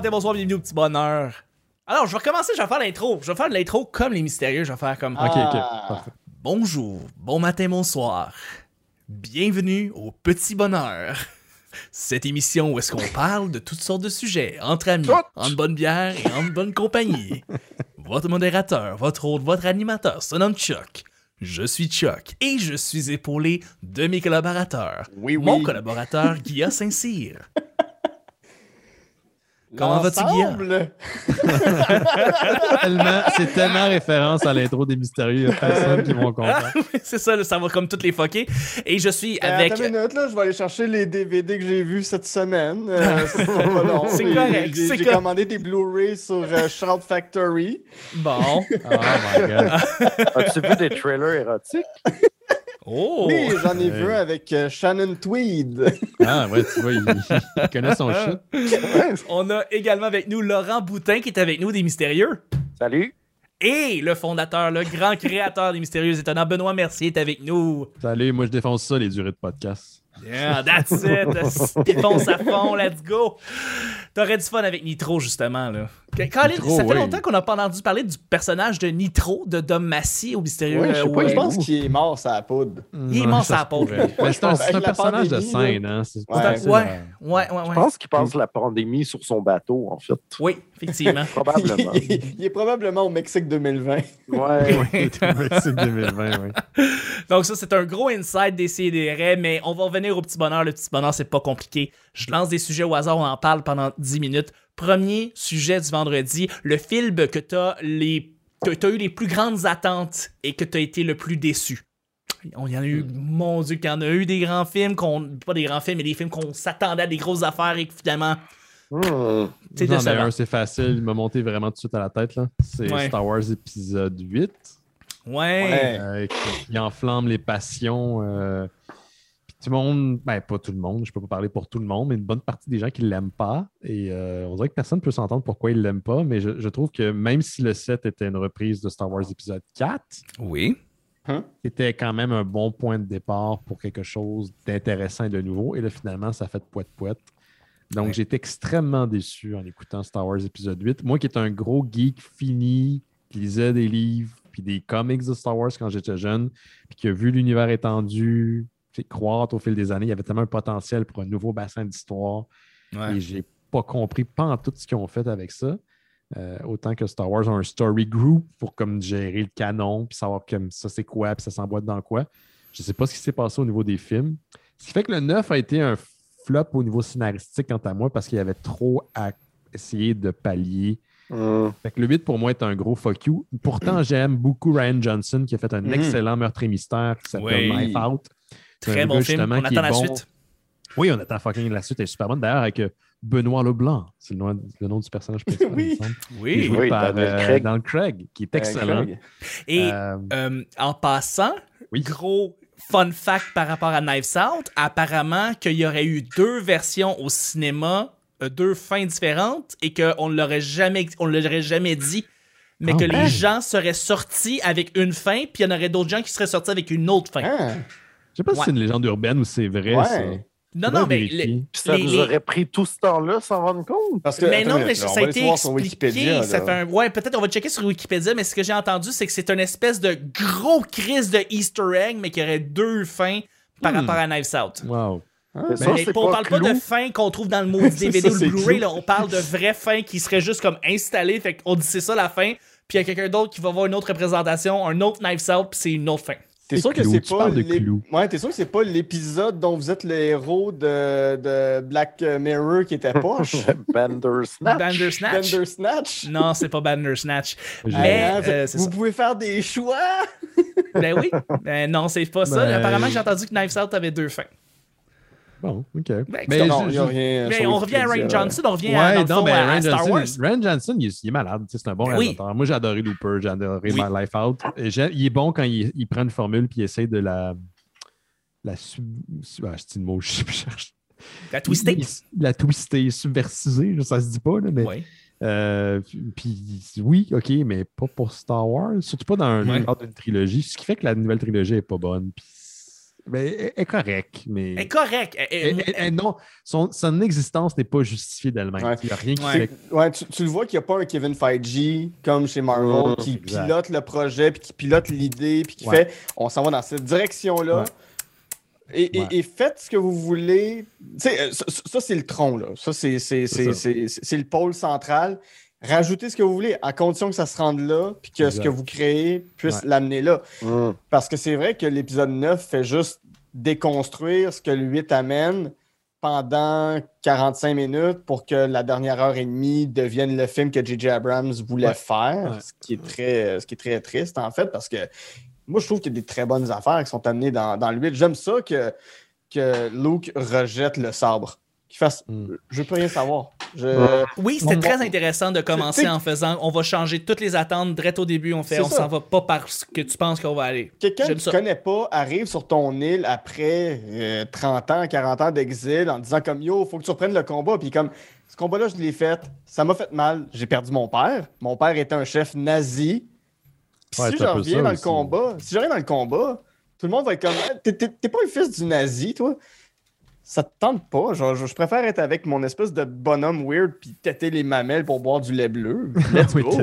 matin, bonsoir, bienvenue au petit bonheur. Alors, je vais recommencer, je vais faire l'intro. Je vais faire l'intro comme les mystérieux. Je vais faire comme Ok, ok. Ah. Parfait. Bonjour, bon matin, bonsoir. Bienvenue au petit bonheur. Cette émission où est-ce qu'on parle de toutes sortes de sujets, entre amis, en bonne bière et en bonne compagnie. Votre modérateur, votre hôte, votre animateur se nomme Chuck. Je suis Chuck et je suis épaulé de mes collaborateurs. Oui, oui. Mon collaborateur, Guilla Saint-Cyr. Comment vas-tu, Guillaume? C'est tellement référence à l'intro des mystérieux. Il y a personne qui vont comprendre. C'est ça, ça va comme toutes les fucker. Et je suis Euh, avec... Attends une minute, là, je vais aller chercher les DVD que j'ai vus cette semaine. Euh, c'est pas long. C'est J'ai- correct, J'ai c'est j'ai correct. commandé des Blu-ray sur euh, Shout Factory. Bon. Oh my god. As-tu vu des trailers érotiques? Oh! Oui, j'en ai vu avec euh, Shannon Tweed. Ah ouais, tu vois, il, il connaît son shit. On a également avec nous Laurent Boutin qui est avec nous des Mystérieux. Salut! Et le fondateur, le grand créateur des Mystérieux Étonnants, Benoît Mercier est avec nous. Salut, moi je défonce ça, les durées de podcast. Yeah, that's it. Défonce à fond, let's go. T'aurais du fun avec Nitro, justement. Là. Colin, Nitro, ça fait oui. longtemps qu'on n'a pas entendu parler du personnage de Nitro de Dom Massy au Mystérieux. Oui, je sais euh, pas, je pense qu'il est mort la poudre. Il est mort peau. Mais c'est un, personnage de scène, hein. Ouais. Ouais, ouais, ouais, Je pense qu'il passe la pandémie sur son bateau, en fait. Oui, effectivement. Probablement. il est probablement au Mexique 2020. Ouais. C'est le Mexique 2020, ouais. Donc ça, c'est un gros inside des CDR, mais on va revenir au petit bonheur. Le petit bonheur, c'est pas compliqué. Je lance des sujets au hasard, on en parle pendant 10 minutes. Premier sujet du vendredi, le film que t'as les que t'as eu les plus grandes attentes et que t'as été le plus déçu. On y en a eu, mon dieu, qu'il y en a eu des grands films, qu'on, pas des grands films, mais des films qu'on s'attendait à des grosses affaires et que finalement, Hmm. c'est décevant. c'est facile, il m'a monté vraiment tout de suite à la tête. là. C'est Ouais. Star Wars épisode 8. Ouais. Ouais. euh, qui, qui enflamme les passions. euh, tout le monde, ben pas tout le monde, je peux pas parler pour tout le monde, mais une bonne partie des gens qui l'aiment pas. Et euh, on dirait que personne ne peut s'entendre pourquoi ils l'aiment pas, mais je, je trouve que même si le 7 était une reprise de Star Wars épisode 4, Oui. c'était quand même un bon point de départ pour quelque chose d'intéressant et de nouveau. Et là, finalement, ça fait poète-poète. Donc, Ouais. j'étais extrêmement déçu en écoutant Star Wars épisode 8. Moi qui étais un gros geek fini, qui lisait des livres, puis des comics de Star Wars quand j'étais jeune, puis qui a vu l'univers étendu, croître au fil des années, il y avait tellement un potentiel pour un nouveau bassin d'histoire. Ouais. Et j'ai pas compris pas en tout ce qu'ils ont fait avec ça. Euh, autant que Star Wars a un story group pour comme gérer le canon, puis savoir comme ça c'est quoi, puis ça s'emboîte dans quoi. Je sais pas ce qui s'est passé au niveau des films. Ce qui fait que le 9 a été un flop au niveau scénaristique quant à moi parce qu'il y avait trop à essayer de pallier. Hmm. Fait que le 8 pour moi est un gros fuck you. Pourtant, j'aime beaucoup Ryan Johnson qui a fait un Mhm. excellent meurtre et mystère qui s'appelle Oui. Knife Out. Très bon film. On attend est la bon. suite. Oui, on attend fucking la suite. Elle est super bonne. D'ailleurs, avec euh, Benoît Leblanc. C'est le, nom- le nom du personnage principal. Oui. joué Oui, par Daniel euh, Craig. dans le Craig, qui est excellent. Et Euh, en passant, Oui. gros fun fact par rapport à Knives Out, apparemment qu'il y aurait eu deux versions au cinéma, deux fins différentes, et qu'on ne l'aurait jamais, on l'aurait jamais dit, mais Ah que les gens seraient sortis avec une fin, puis il y en aurait d'autres gens qui seraient sortis avec une autre fin. Ah, je sais pas si c'est une légende urbaine ou c'est vrai. Ouais. ça. non, non, mais Puis ça les- nous les- aurait pris tout ce temps-là sans rendre compte. parce que, mais attends non, mais ça on a été voir sur expliqué. Wikipédia. ça là. fait un... Ouais, peut-être on va checker sur Wikipédia, mais ce que j'ai entendu, c'est que c'est une espèce de gros crise de Easter egg, mais qu'il y aurait deux fins par Hmm. rapport à Knives Out. Wow. C'est ça, Mais on parle pas de fin qu'on trouve dans le C'est DVD ou le Blu-ray, on parle de vraies fins qui seraient juste comme installées, fait qu'on dit c'est ça la fin, puis il y a quelqu'un d'autre qui va voir une autre représentation, un autre Knives Out, puis c'est une autre fin. T'es sûr que tu pas de. Ouais, t'es sûr que c'est pas l'épisode dont vous êtes le héros de, de Black Mirror qui était poche? Bandersnatch. Bandersnatch? Bandersnatch? Non, c'est pas Bandersnatch. Mais, Ah, euh, vous ça. pouvez faire des choix! Ben oui, ben non, c'est pas ça. Ben- Apparemment, j'ai entendu que Knives Out avait deux fins. Bon, OK. Ben, Mais non, je- je- rien on revient à Ryan. Johnson, on revient à, Ouais, non, fond, mais à- à Ryan Star Johnson, Wars. Ryan Johnson, il est, il est malade. C'est un bon Oui. réalisateur. Moi, j'ai adoré Looper, j'ai adoré Oui. My Life Out. Il est bon quand il, il prend une formule puis il essaie de la. La sub. sub- ah, c'est le mot que je cherche. La. Il- il- La twister, subversiser, ça se dit pas, là, mais. Oui. euh, puis oui, ok, mais pas pour Star Wars, surtout pas dans Ouais. le cadre d'une trilogie. Ce qui fait que la nouvelle trilogie est pas bonne. Puis Ben, est correcte, mais. Est correcte. Elle- elle- Elle- elle- elle- non, son, son existence n'est pas justifiée d'elle-même. Ouais. Il n'y a rien qui Ouais. fait. Ouais, tu, tu le vois qu'il n'y a pas un Kevin Feige comme chez Marvel qui exact. pilote le projet, puis qui pilote l'idée, puis qui Ouais. fait on s'en va dans cette direction-là. Ouais. Et, et- Ouais. et faites ce que vous voulez. Tu sais, euh, ça, ça- c'est le tronc, là. Ça, c'est c'est- C'est c'est- ça. c'est- c'est- c'est le pôle central. Rajoutez ce que vous voulez, à condition que ça se rende là, puis que ce que vous créez puisse Ouais. l'amener là. Hum. Parce que c'est vrai que l'épisode 9 fait juste déconstruire ce que le 8 amène pendant 45 minutes pour que la dernière heure et demie devienne le film que J.J. Abrams voulait Ouais. faire, Ouais. ce, qui est très, ce qui est très triste en fait, parce que moi je trouve qu'il y a des très bonnes affaires qui sont amenées dans, dans le 8. J'aime ça que, que Luke rejette le sabre. Qu'il fasse Mm. Je veux plus rien savoir. Je... Oui, c'était Bon, très bon. intéressant de commencer en faisant on va changer toutes les attentes direct au début. On fait on s'en va pas parce que tu penses qu'on va aller. Quelqu'un que tu connais pas arrive sur ton île après euh, 30 ans, 40 ans d'exil en disant comme yo, faut que tu reprennes le combat. Puis comme ce combat-là, je l'ai fait, ça m'a fait mal. J'ai perdu mon père. Mon père était un chef nazi. Ouais, si c'est je un peu reviens dans le combat, si j'arrive dans le combat, tout le monde va être comme Ah, t'es pas le fils du nazi, toi? Ça te tente pas? Genre, je, je préfère être avec mon espèce de bonhomme weird puis têter les mamelles pour boire du lait bleu. Let's Oui, go.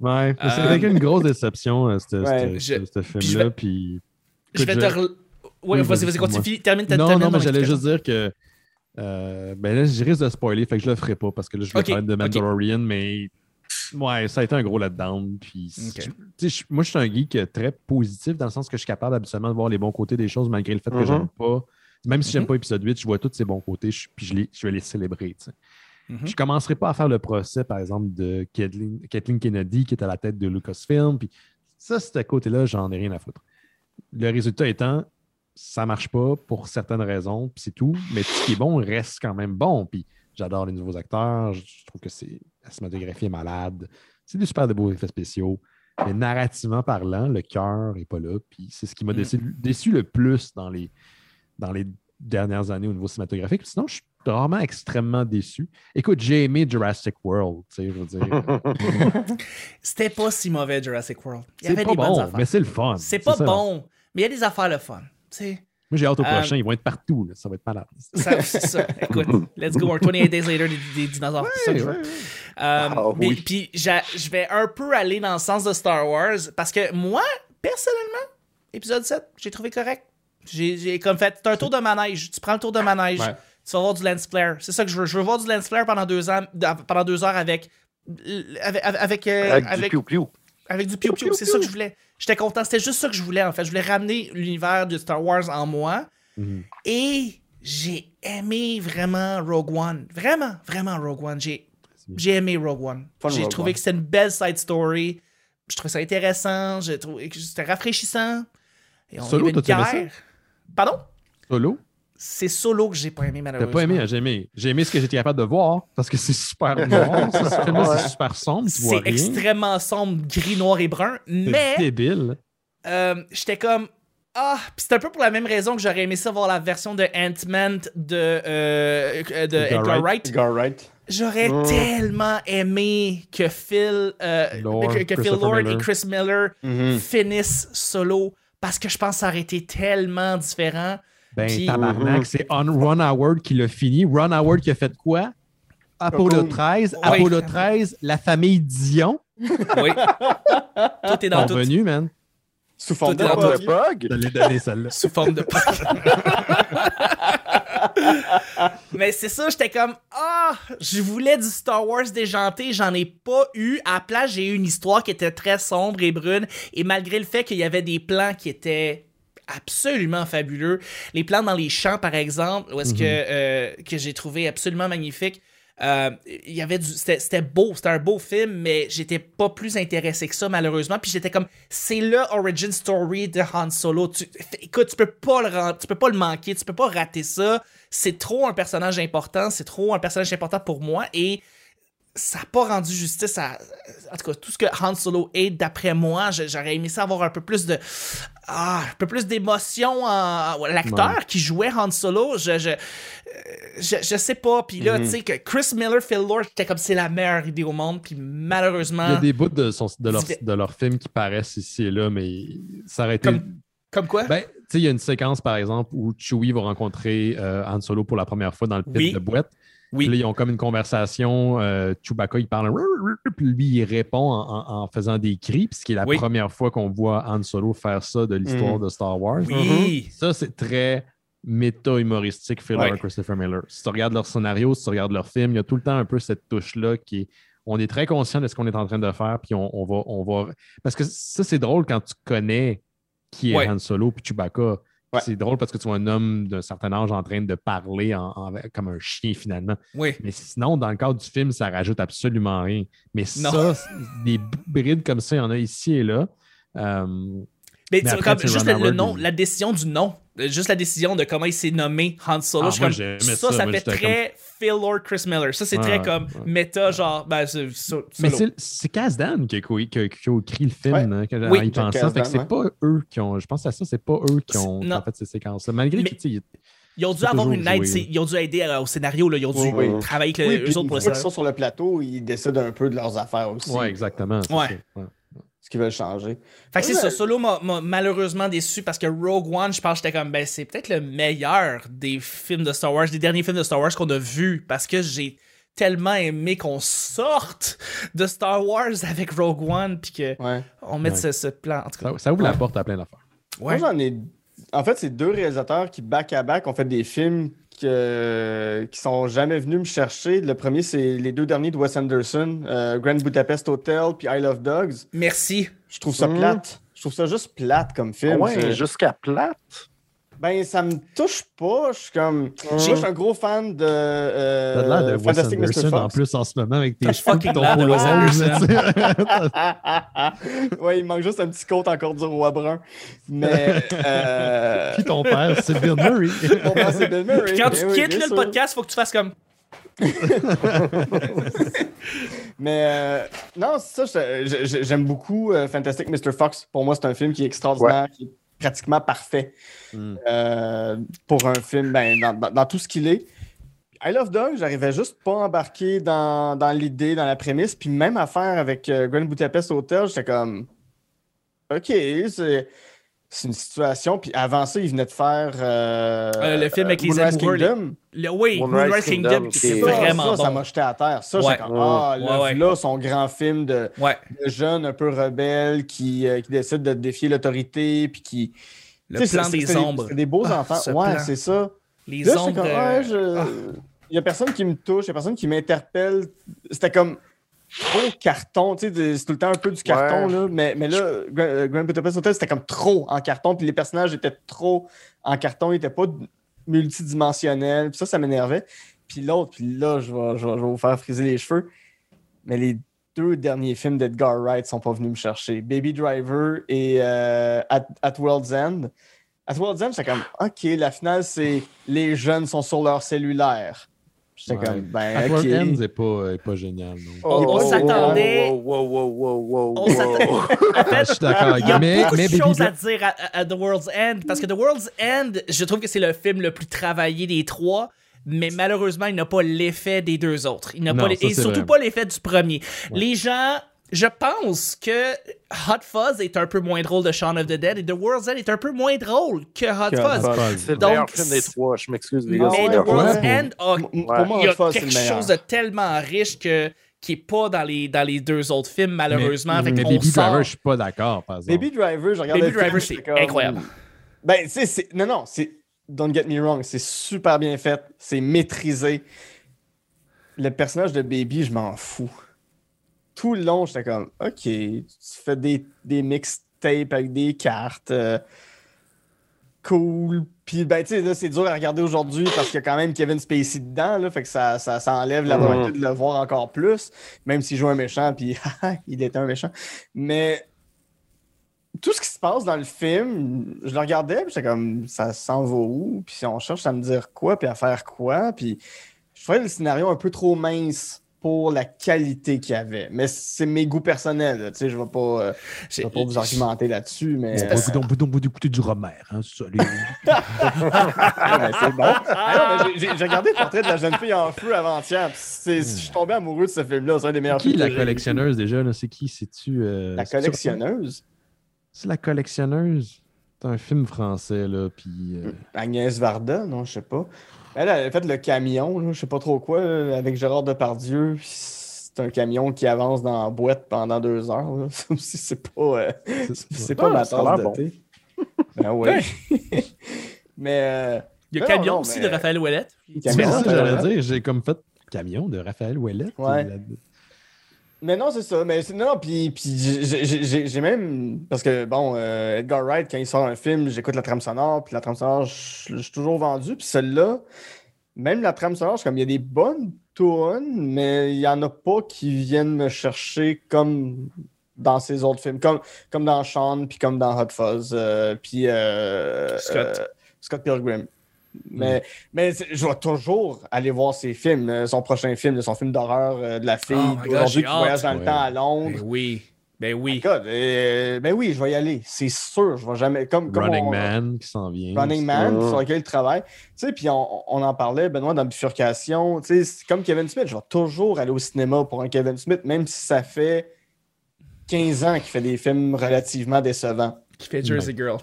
Ouais, c'était Euh, une grosse déception, euh, ce Ouais, je- puis film-là. vais- Puis. Je vais te. re- Ouais, Oui, vas-y, vas-y, continue. Termine ta Non, non, mais j'allais juste dire que. euh, ben là, je risque de spoiler, fait que je le ferai pas parce que là, je vais Ok, parler de. Mandalorian, mais. Ouais, ça a été un gros letdown. Puis, je- moi, je suis un geek euh, très positif dans le sens que je suis capable habituellement de voir les bons côtés des choses malgré le fait que Mhm. j'aime pas. Même si j'aime Mhm. pas épisode 8, je vois tous ces bons côtés, je- puis je, les- je vais les célébrer. Mhm. Je commencerai pas à faire le procès, par exemple, de Kathleen, Kathleen Kennedy qui est à la tête de Lucasfilm. Puis ça, ce côté-là, j'en ai rien à foutre. Le résultat étant, ça marche pas pour certaines raisons, puis c'est tout. Mais tout ce qui est bon reste quand même bon. Puis j'adore les nouveaux acteurs. Je trouve que c'est la cinématographie est malade. C'est des super de beaux effets spéciaux. Mais narrativement parlant, le cœur n'est pas là. Puis c'est ce qui m'a Mm. déçu, déçu le plus dans les, dans les dernières années au niveau cinématographique. Sinon, je suis rarement extrêmement déçu. Écoute, j'ai aimé Jurassic World. tu sais, Je veux dire, C'était pas si mauvais, Jurassic World. Il y c'est avait pas des bonnes bon, affaires. mais c'est le fun. C'est pas ça. bon, mais il y a des affaires le fun. Tu sais, Moi, j'ai hâte au Euh, prochain. Ils vont être partout. là. Ça va être malade. ça, c'est ça. Écoute, let's go. Un 28 Days Later des, des dinosaures. c'est ça que je veux. Euh, Ah, oui. Puis je vais un peu aller dans le sens de Star Wars parce que moi, personnellement, épisode 7, j'ai trouvé correct. J'ai j'ai comme fait, c'est un tour de manège. Tu prends le tour de manège, Ouais. tu vas voir du lens flare. C'est ça que je veux. Je veux voir du lens flare pendant deux, ans, pendant deux heures avec. Avec, avec, euh, Avec, avec- du piou-piou. Avec du piou-piou. C'est ça que je voulais. J'étais content. C'était juste ça que je voulais, en fait. Je voulais ramener l'univers de Star Wars en moi. Mhm. Et j'ai aimé vraiment Rogue One. Vraiment, vraiment Rogue One. J'ai, j'ai aimé Rogue One. J'ai trouvé One. que c'était une belle side story. Je trouvais ça intéressant. J'ai trouvé que c'était rafraîchissant. Et on Solo, t'as-tu aimé guerre. Pardon? Solo, C'est Solo que j'ai pas aimé, t'as malheureusement. pas aimé, j'ai aimé. J'ai aimé ce que j'étais capable de voir parce que c'est super noir. c'est super sombre. Tu vois C'est rien. extrêmement sombre, gris, noir et brun. C'est Mais débile. euh, j'étais comme ah puis c'est un peu pour la même raison que j'aurais aimé ça voir la version de Ant-Man de euh, de Edgar Wright. Wright. Edgar Wright. J'aurais Mm. tellement aimé que Phil euh, Lord, que, que Phil Lord et. Chris Miller Mhm. finissent solo parce que je pense que ça aurait été tellement différent. Ben, Puis- tabarnak, c'est on Ron Howard qui l'a fini. Ron Howard qui a fait quoi? Apollo Cocoon. 13. Oui. Apollo 13, la famille Dion. Oui. Tout est dans tout. Revenu, man. Sous forme Tout de. Je l'ai donné celle-là. sous forme de Mais c'est ça, j'étais comme ah, je voulais du Star Wars déjanté, j'en ai pas eu. À la place, j'ai eu une histoire qui était très sombre et brune et malgré le fait qu'il y avait des plans qui étaient absolument fabuleux, les plans dans les champs par exemple, où est-ce que euh, que j'ai trouvé absolument magnifique. Euh, il y avait du c'était beau c'était un beau film mais j'étais pas plus intéressé que ça malheureusement. Puis j'étais comme c'est le origin story de Han Solo. Tu, écoute tu peux pas le tu peux pas le manquer tu peux pas rater ça. C'est trop un personnage important c'est trop un personnage important pour moi et ça n'a pas rendu justice à. En tout cas, tout ce que Han Solo est, d'après moi, j'aurais aimé ça avoir un peu plus de. Ah, un peu plus d'émotion en. L'acteur qui jouait Han Solo, je. Je, euh, je, je sais pas. Puis là, tu sais, que Chris Miller, Phil Lord, c'était comme c'est la meilleure idée au monde. Puis malheureusement. Il y a des bouts de, son- de, leur, de leur film qui paraissent ici et là, mais ça aurait été. Comme- Comme quoi? Ben, tu sais, il y a une séquence, par exemple, où Chewie va rencontrer euh, Han Solo pour la première fois dans le pit Oui. de boîte. Oui. Puis là, ils ont comme une conversation. euh, Chewbacca, il parle, puis lui, il répond en, en- en faisant des cris, puis ce qui est la Oui. première fois qu'on voit Han Solo faire ça de l'histoire de Star Wars. oui. Ça, c'est très méta-humoristique, Phil Ouais. Christopher Miller. Si tu regardes leur scénario, si tu regardes leur film, il y a tout le temps un peu cette touche-là qui est. On est très conscient de ce qu'on est en train de faire, puis on, on va, on va. Parce que ça, c'est drôle quand tu connais qui est Ouais. Han Solo puis Chewbacca. Ouais. C'est drôle parce que tu vois un homme d'un certain âge en train de parler en- en- comme un chien finalement. Oui. Mais sinon, dans le cadre du film, ça rajoute absolument rien. Mais Non. ça, des brides comme ça, il y en a ici et là. Euh, Mais, Mais tu- après, comme, tu juste le, nom, la décision du nom, euh, juste la décision de comment il s'est nommé Han Solo, Ah, je suis moi, comme, j'aimais ça, ça. ça, Moi, fait très Phil Lord Chris Miller. Ça, c'est très comme ouais. méta, genre, ben, c'est- so- Mais c'est- c'est Kazdan qui a, co- qui a- qui a écrit le film, Ouais. hein, que- Oui, en y pensant. Fait que c'est pas eux qui ont. Je pense à ça, c'est pas eux qui ont, non. fait ces séquences-là. Malgré Mais- que, Ils ont dû avoir une aide, ils ont dû aider euh, au scénario, là, ils ont dû Oui, oui. travailler avec Oui, le- puis eux autres pour le scénario. sont sur le plateau, ils décident un peu de leurs affaires aussi. Ouais, exactement. Ouais. Ce qu'ils veulent changer. Fait que c'est Ouais. ça, Solo m'a m'a malheureusement déçu parce que Rogue One, je pense que j'étais comme, ben c'est peut-être le meilleur des films de Star Wars, des derniers films de Star Wars qu'on a vus parce que j'ai tellement aimé qu'on sorte de Star Wars avec Rogue One puis que Ouais. on mette Ouais. ce, ce plan. En tout cas, Ça, ça ouvre la porte à plein d'affaires. ouais. Moi, j'en ai. En fait, c'est deux réalisateurs qui, back-à-back, ont fait des films que... qui sont jamais venus me chercher. Le premier, c'est les deux derniers de Wes Anderson, euh, Grand Budapest Hotel puis I Love Dogs. Merci. Je trouve ça Mhm. plate. Je trouve ça juste plate comme film. ouais, C'est- jusqu'à plate. Ben, ça me touche pas. Je suis comme. Moi, je suis un gros fan de. euh, T'as de l'air de Wes Fantastic Mr. Anderson en Fox. plus en ce moment avec tes fucking ton de Wes Anderson. ouais, il manque juste un petit côte encore du roi brun. Mais. euh, Puis ton père, c'est Bill Murray. mon père, c'est Bill Murray. Puis quand Eh tu oui, quittes là, le podcast, faut que tu fasses comme. Mais euh, non, c'est ça, j'aime beaucoup euh, Fantastic Mr. Fox. Pour moi, c'est un film qui est extraordinaire, qui est pratiquement parfait Mm. euh, pour un film, ben, dans, dans- dans tout ce qu'il est. I Love Dog, j'arrivais juste pas embarquer dans, dans l'idée, dans la prémisse. Puis même affaire avec euh, Grand Budapest Hotel, j'étais comme, OK, c'est c'est une situation. Puis avant ça, il venait de faire euh, Euh, le film avec les Moonrise amoureux, les- Kingdom. Le, oui, Moonrise Moonrise Kingdom, Kingdom, qui qui était est- Ça, vraiment ça, ça bon. m'a jeté à terre. Ça, Ouais. j'étais comme, ah, Ouais, là, ouais. là, son grand film de, Ouais. de jeune un peu rebelle qui, euh, qui décide de défier l'autorité, puis qui. Le Tu sais, plan c'est- des c'est ombres. C'est des beaux Ah, enfants. ce Ouais, plan. c'est ça. Les Là, ombres. euh, je- ah. Il y a personne qui me touche, il y a personne qui m'interpelle. C'était comme trop carton, tu sais, c'est tout le temps un peu du carton, Ouais. là. Mais, mais là, Gra- Grand Budapest Hotel, c'était comme trop en carton, puis les personnages étaient trop en carton, ils n'étaient pas multidimensionnels, puis ça, ça m'énervait. Puis l'autre, puis là, je vais, je, vais, je vais vous faire friser les cheveux. Mais les deux derniers films d'Edgar Wright sont pas venus me chercher. Baby Driver et euh, At, At World's End. At World's End, j'étais comme, OK, la finale, c'est les jeunes sont sur leur cellulaire. J'étais Ouais. comme, ben, Edward OK. Ends est pas, est pas génial. non. On- on Oh, s'attendait- Wow, wow, wow, wow, wow, On wow. s'attendait- En Ah, fait, je suis d'accord. il y a mais, beaucoup mais de choses à dire à, The World's End parce que The World's End, je trouve que c'est le film le plus travaillé des trois. Mais malheureusement, il n'a pas l'effet des deux autres. Il n'a Non, pas et surtout vrai. pas l'effet du premier. Les gens, je pense que Hot Fuzz est un peu moins drôle de Shaun of the Dead et The World's End est un peu moins drôle que Hot Que Hot Fuzz. Fuzz. C'est le Donc, meilleur film des trois, je m'excuse, les gars. Mais The World's ouais. End a M- Ouais. Pour moi, il y a Hot Fuzz, c'est quelque chose de tellement riche que qui est pas dans les dans les deux autres films malheureusement. Mais, Fait mais Baby sort- Driver, je suis pas d'accord, par exemple. Baby Driver, je regardais Baby le film, Driver, c'est comme- incroyable. Ben, tu sais, c'est. Non, non, c'est. Don't get me wrong, c'est super bien fait, c'est maîtrisé. Le personnage de Baby, je m'en fous. Tout le long, j'étais comme, OK, tu fais des, des mixtapes avec des cartes. euh, cool. Puis, ben, tu sais, là, c'est dur à regarder aujourd'hui parce qu'il y a quand même Kevin Spacey dedans, là, fait que ça, ça, ça enlève la volonté de le voir encore plus, même s'il joue un méchant, puis il était un méchant. Mais tout ce qui se passe dans le film, je le regardais, puis j'étais comme, ça s'en va où? Puis si on cherche à me dire quoi, puis à faire quoi, puis je trouvais le scénario un peu trop mince pour la qualité qu'il y avait. Mais c'est mes goûts personnels, tu sais, je vais pas, euh, je vais pas vous argumenter là-dessus, mais... Va- on peut- écouter du Romer, hein, les- c'est bon. Ah, j'ai- regardé le portrait de la jeune fille en feu avant-hier. Je suis tombé amoureux de ce film-là. C'est un des meilleurs qui films. la collectionneuse déjà? C'est qui? C'est-tu. euh. La collectionneuse? C'est la collectionneuse. C'est un film français, là, puis... euh, Agnès Varda, non, je sais pas. Elle, elle a fait le camion, je sais pas trop quoi, avec Gérard Depardieu. C'est un camion qui avance dans la boîte pendant deux heures. là. C'est pas, euh, c'est- c'est pas Ah, ma tasse de bon. thé. Ben oui. mais. euh, Il y a non, Camion non, aussi mais- de Raphaël Ouellette. Camion, C'est ça ouais, j'allais ouais. dire. J'ai comme fait camion de Raphaël Ouellet. Ouais. Mais non, c'est ça. Mais non, non, puis, puis j'ai- même. Parce que, bon, euh, Edgar Wright, quand il sort un film, j'écoute la trame sonore, puis la trame sonore, je suis toujours vendu. Puis celle-là, même la trame sonore, comme, il y a des bonnes tunes, mais il n'y en a pas qui viennent me chercher comme dans ces autres films, comme, comme dans Sean, puis comme dans Hot Fuzz, euh, puis euh, Scott. euh, Scott Pilgrim. Mais, mais c'est- je vais toujours aller voir ses films, euh, son prochain film, son film d'horreur euh, de la fille Oh my God, aujourd'hui qui voyage dans le temps à Londres. Ben oui. Ben oui. God, euh, ben oui, je vais y aller. C'est sûr, je vais jamais. Comme, comme Running on- Man qui s'en vient. Running Man, sur lequel il travaille. Tu sais, puis on, on en parlait, Benoît, dans Bifurcation. Tu sais, c'est comme Kevin Smith, je vais toujours aller au cinéma pour un Kevin Smith, même si ça fait 15 ans qu'il fait des films relativement décevants. Qui fait Jersey Girl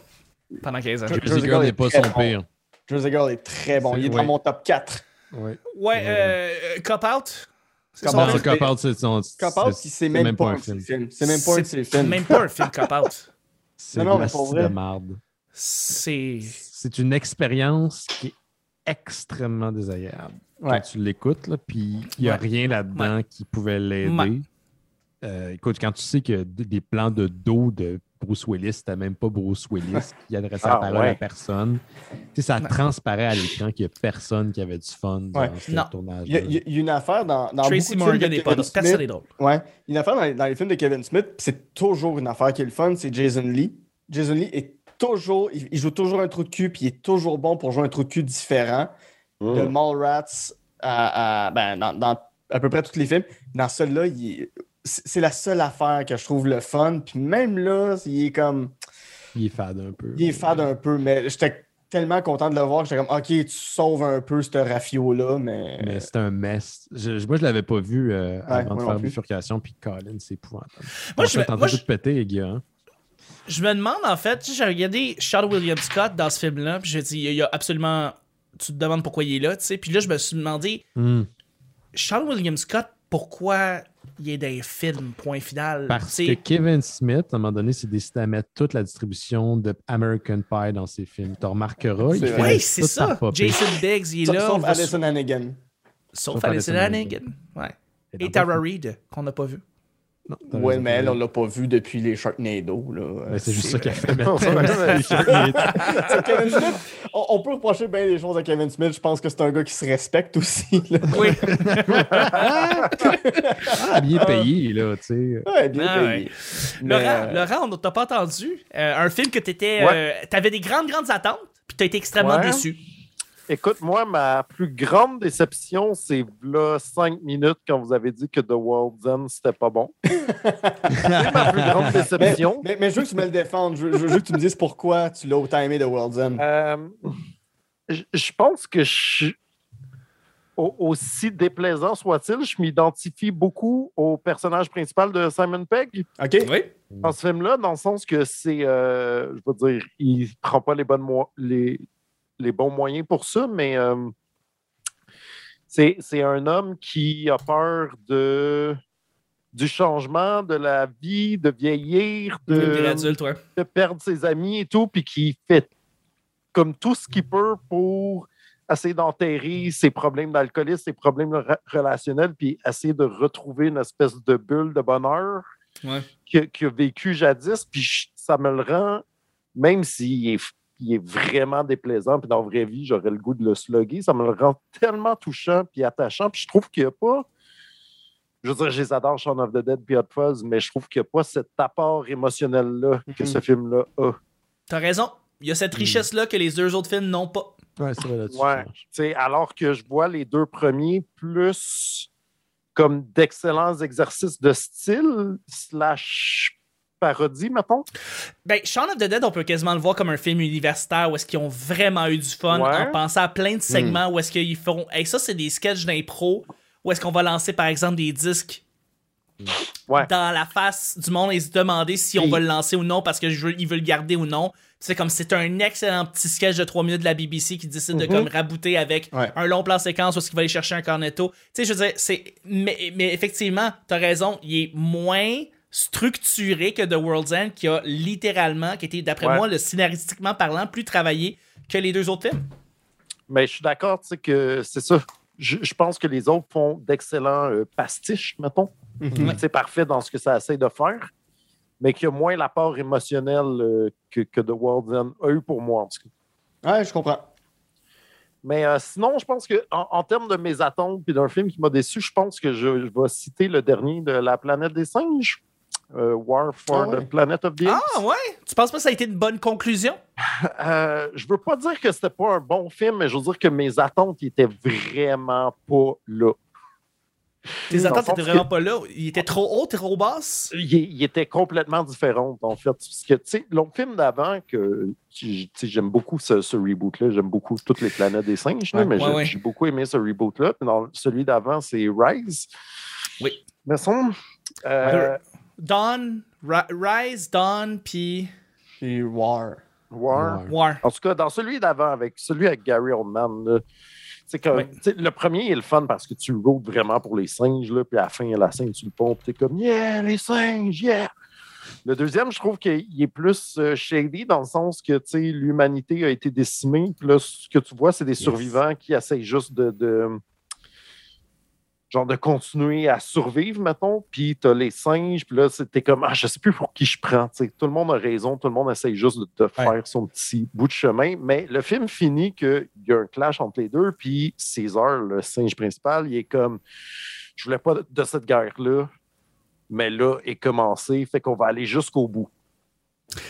pendant 15 ans. Jersey Jersey Girl Girl est n'est pas son bon. pire. Jersey Girl est très bon. Il est C'est- dans mon top 4. Ouais. Ouais, euh, Cop Out? C'est Cop Out, film. c'est- Cop Out, c'est son. Cop Out, c'est- c'est même, pas un films. C'est même pas un ses films. même pas un film Cop Out. C'est Non, mais pour vrai. C'est. C'est une expérience qui est extrêmement désagréable. Ouais. Quand tu l'écoutes, là, puis il n'y a Ouais. rien là-dedans qui pouvait l'aider. Ouais. Euh, écoute, quand tu sais que d- des plans de dos de Bruce Willis, c'était même pas Bruce Willis qui adressait la Ah, parole ouais. à personne. Tu sais, ça transparaît à l'écran qu'il n'y a personne qui avait du fun dans Ouais. ce tournage. Il y, a, y une affaire dans, dans Tracy Morgan de n'est pas Kevin drôle. Personne Smith. n'est drôle. Ouais. Il y a une affaire dans les, dans les films de Kevin Smith, puis c'est toujours une affaire qui est le fun, c'est Jason Lee. Jason Lee est toujours, il, il joue toujours un trou de cul, puis il est toujours bon pour jouer un trou de cul différent. Mm. De Mallrats à, à- ben, dans, dans à peu près tous les films. Dans celui-là, il est- c'est la seule affaire que je trouve le fun. Puis même là, il est comme, Il est fade un peu. il est fade un peu, mais j'étais tellement content de le voir que j'étais comme, ok, tu sauves un peu ce rafio-là, mais. Mais c'est un mess. Je- je- moi, je l'avais pas vu euh, avant de faire bifurcation, puis Colin, c'est épouvantable. Moi, je me- je moi, tout je- péter, les gars. hein. Je me demande, en fait, j'ai regardé Sean William Scott dans ce film-là, puis j'ai dit, il y a absolument. Tu te demandes pourquoi il est là, tu sais. Puis là, je me suis demandé, Hmm. Sean William Scott, pourquoi il est dans les films, point final. Parce que Kevin Smith, à un moment donné, s'est décidé à mettre toute la distribution de American Pie dans ses films. Tu remarqueras. Oui, c'est ça. Jason Biggs, il est Sauf, là. sauf Alison Hannigan. Sauf Sauf Alison Hannigan. Ouais. Et Tara Reid, qu'on n'a pas vu. Ouais, mais elle, on l'a pas vu depuis les Sharknado. Là. Ben, c'est juste ça qu'elle fait maintenant. Kevin Smith, on, on peut reprocher bien des choses à Kevin Smith. Je pense que c'est un gars qui se respecte aussi. là. Oui. Ah, bien payé, là, tu sais. Ouais, bien Ah, payé. ouais. Mais, Laurent, euh, Laurent, on t'a pas entendu. Euh, un film que t'étais. Ouais. euh, T'avais des grandes, grandes attentes, puis t'as été extrêmement Ouais. déçu. Écoute, moi, ma plus grande déception, c'est là cinq minutes quand vous avez dit que The World's End, c'était pas bon. c'est ma plus grande mais, déception. mais, mais je veux que tu me le défendes. Je, veux que tu me dises pourquoi tu l'as autant aimé de World's End. Euh, je je pense que je, au- aussi déplaisant soit-il, je m'identifie beaucoup au personnage principal de Simon Pegg OK? Oui. dans ce film-là, dans le sens que c'est, euh, je veux dire, il prend pas les, bonnes les, les bons moyens pour ça, mais euh, c'est un homme qui a peur de du changement, de la vie, de vieillir, de, perdre ses amis et tout, puis qui fait comme tout ce qu'il peut pour essayer d'enterrer ses problèmes d'alcoolisme, ses problèmes re- relationnels, puis essayer de retrouver une espèce de bulle de bonheur Ouais. qu'il a, a vécu jadis. Puis ça me le rend, même s'il est, il est vraiment déplaisant, puis dans la vraie vie, j'aurais le goût de le slugger, ça me le rend tellement touchant puis attachant. Puis je trouve qu'il n'y a pas je veux dire, je les adore, Shaun of the Dead puis Hot Fuzz, mais je trouve qu'il n'y a pas cet apport émotionnel-là que Mhm. ce film-là a. T'as raison. Il y a cette richesse-là que les deux autres films n'ont pas. Ouais, c'est vrai là-dessus. Ouais. alors que je vois les deux premiers plus comme d'excellents exercices de style slash parodie, mettons? Ben, Shaun of the Dead, on peut quasiment le voir comme un film universitaire où est-ce qu'ils ont vraiment eu du fun Ouais. en pensant à plein de segments où est-ce qu'ils font. Hey, ça, c'est des sketchs d'impro où est-ce qu'on va lancer, par exemple, des disques Ouais. dans la face du monde et se demander si on Et- va le lancer ou non parce qu'ils veulent, le garder ou non. C'est comme c'est un excellent petit sketch de 3 minutes de la BBC qui décide de Mhm. comme rabouter avec Ouais. un long plan séquence où est-ce qu'il va aller chercher un cornetto. Tu sais, je veux dire, c'est. Mais, mais effectivement, t'as raison, il est moins structuré que The World's End qui a littéralement, qui était, d'après Ouais. moi, le scénaristiquement parlant, plus travaillé que les deux autres films. Mais je suis d'accord, tu sais, que c'est ça. Je, je pense que les autres font d'excellents euh, pastiches, mettons. Mhm. C'est parfait dans ce que ça essaie de faire, mais qu'il y a moins l'apport émotionnel euh, que, que The World's End a eu pour moi, en tout cas. Ouais, je comprends. Mais euh, sinon, je pense que en, en termes de mes attentes puis d'un film qui m'a déçu, je pense que je, je vais citer le dernier de La planète des singes, euh, War for Ah ouais. the Planet of the Apes. Ah ouais? Tu penses pas que ça a été une bonne conclusion? Euh, je veux pas dire que c'était pas un bon film, mais je veux dire que mes attentes étaient vraiment pas là. Tes attentes sens étaient que- vraiment pas là. Il était trop haut, trop basse? il, il était complètement différent, en fait. Parce que, tu sais, l'autre film d'avant, que j'aime beaucoup ce, ce reboot-là, j'aime beaucoup toutes les planètes des singes, Ouais, mais ouais, j'ai beaucoup aimé ce reboot-là. Celui d'avant, c'est Rise. Oui. Mais son. euh, Dawn, Ri- Rise, Dawn, puis Puis War. War. War. En tout cas, dans celui d'avant, avec celui avec Gary Oldman, là, c'est comme, Ouais. tu le premier il est le fun parce que tu routes vraiment pour les singes, là, puis à la fin, il y a la scène sur le pont, puis t'es comme Yeah, les singes, yeah! Le deuxième, je trouve qu'il est plus euh, shady dans le sens que tu sais, l'humanité a été décimée. Puis là, ce que tu vois, c'est des survivants qui essayent juste de, de- genre de continuer à survivre, mettons. Puis t'as les singes, puis là, c'était comme ah, je sais plus pour qui je prends. Tout le monde a raison, tout le monde essaye juste de, de faire son petit bout de chemin. Mais le film finit qu'il y a un clash entre les deux, puis César, le singe principal, il est comme je voulais pas de, de cette guerre-là, mais là est commencé, fait qu'on va aller jusqu'au bout.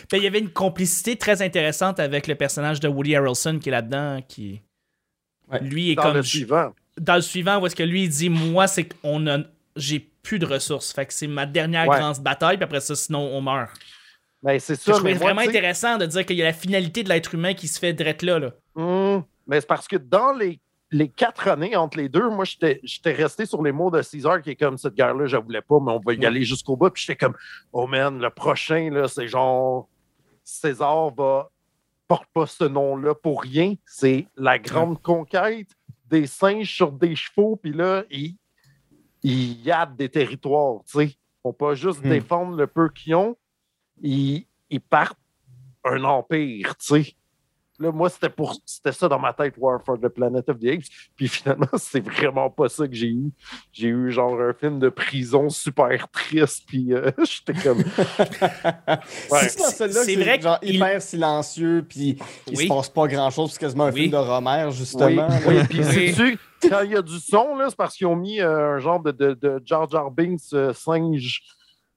Puis il y avait une complicité très intéressante avec le personnage de Woody Harrelson qui est là-dedans, qui. Ouais. Lui est Dans comme. le suivant. Dans le suivant, où est-ce que lui il dit Moi, c'est qu'on a. J'ai plus de ressources. Fait que c'est ma dernière Ouais. grande bataille, puis après ça, sinon on meurt. Mais c'est Je ça. trouvais mais moi, vraiment intéressant de dire qu'il y a la finalité de l'être humain qui se fait drette là. là. Hum, mais c'est parce que dans les, les quatre années entre les deux, moi, j'étais resté sur les mots de César qui est comme cette guerre-là, je la voulais pas, mais on va y aller jusqu'au bout. Puis j'étais comme, oh man, le prochain, là, c'est genre César va porte pas ce nom-là pour rien. C'est la grande conquête des singes sur des chevaux, puis là, ils ils yadent des territoires, tu sais. Ils pas juste Hmm. défendre le peu qu'ils ont, ils, ils partent un empire, tu sais. Là, moi, c'était pour c'était ça dans ma tête, War for the Planet of the Apes. Puis finalement, c'est vraiment pas ça que j'ai eu. J'ai eu genre un film de prison super triste. Puis euh, j'étais comme. Ouais. C'est dans celle-là C'est que vrai c'est genre qu'il- hyper silencieux, puis il Oui. se passe pas grand-chose, c'est quasiment un Oui. film de Romer, Oui, justement. oui. Puis sais-tu, quand il y a du son, là, c'est parce qu'ils ont mis euh, un genre de, de, de Jar Jar Binks euh, singe.